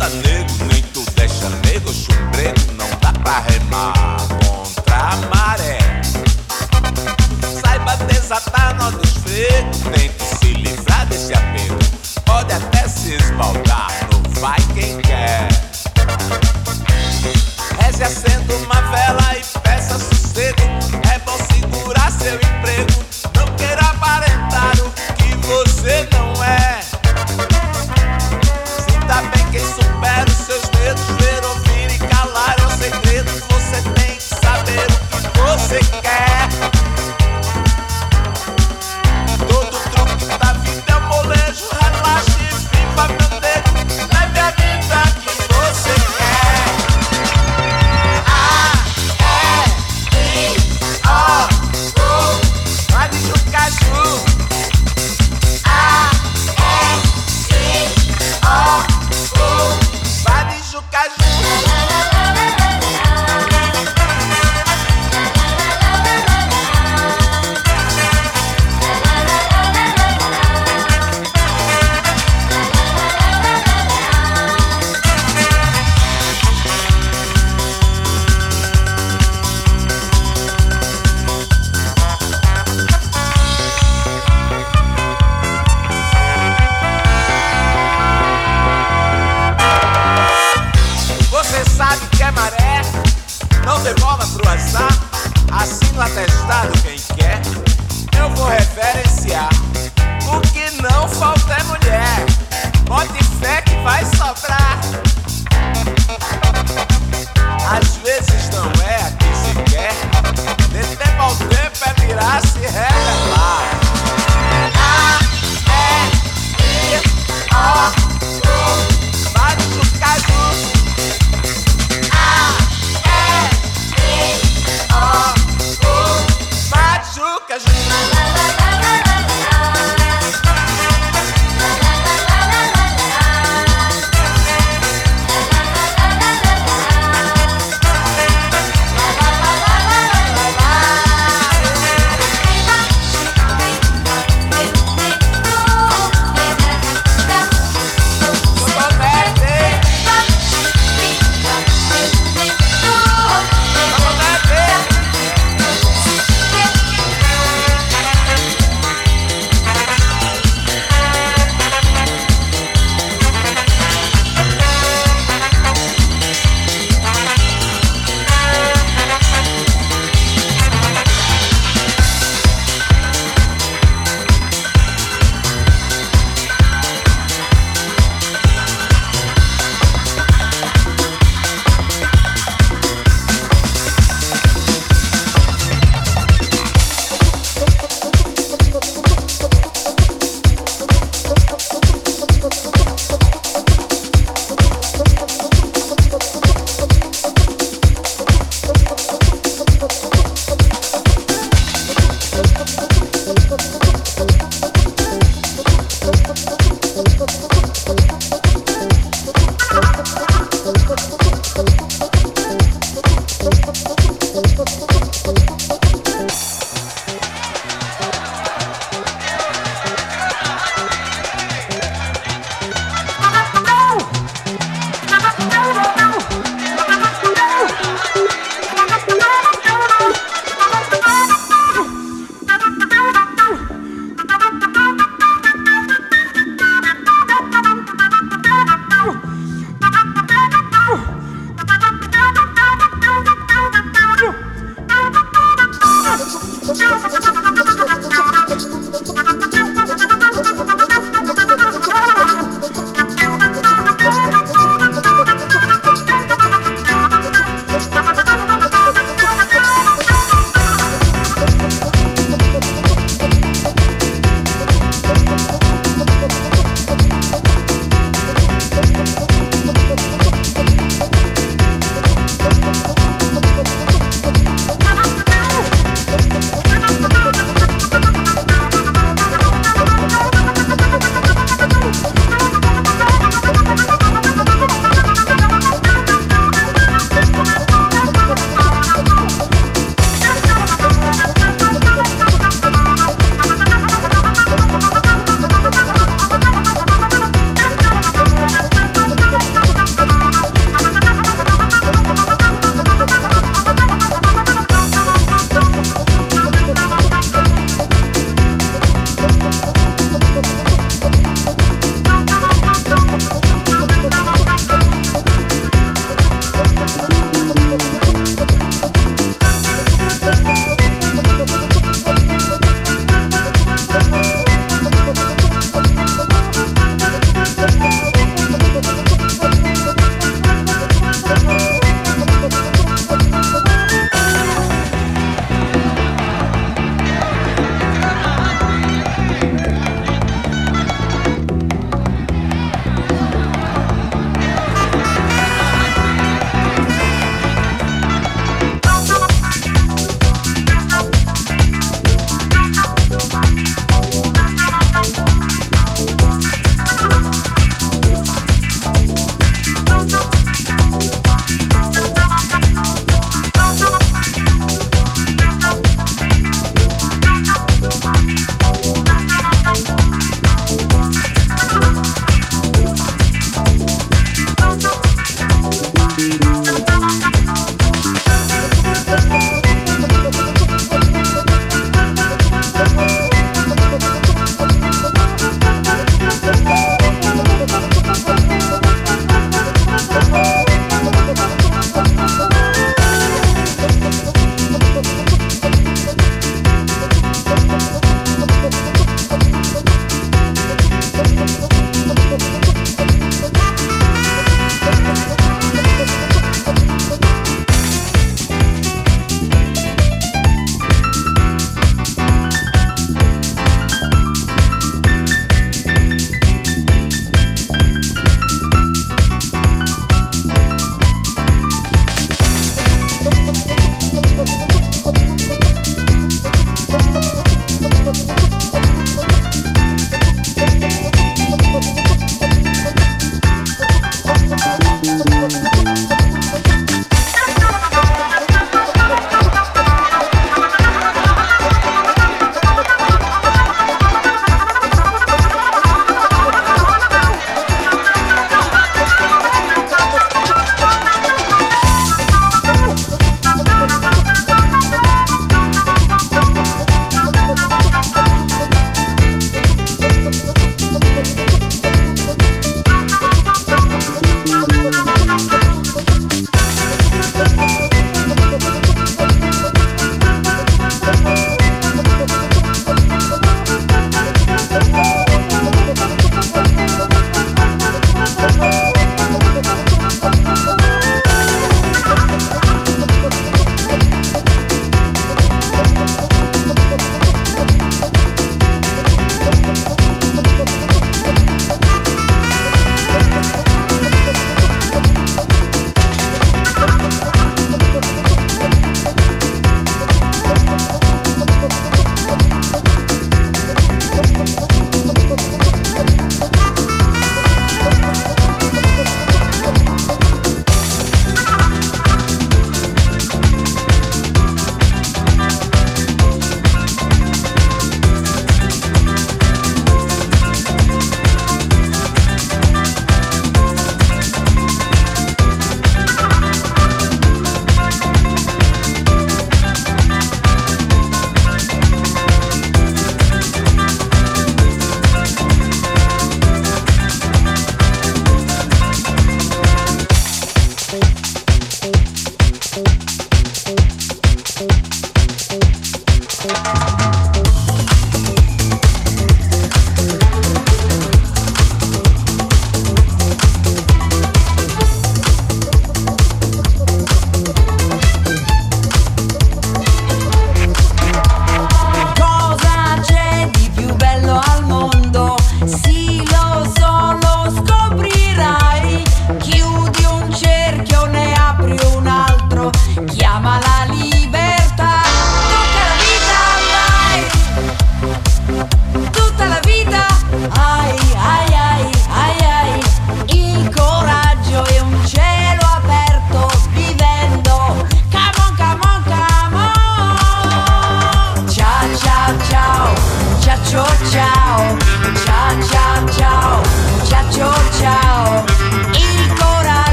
난 늘.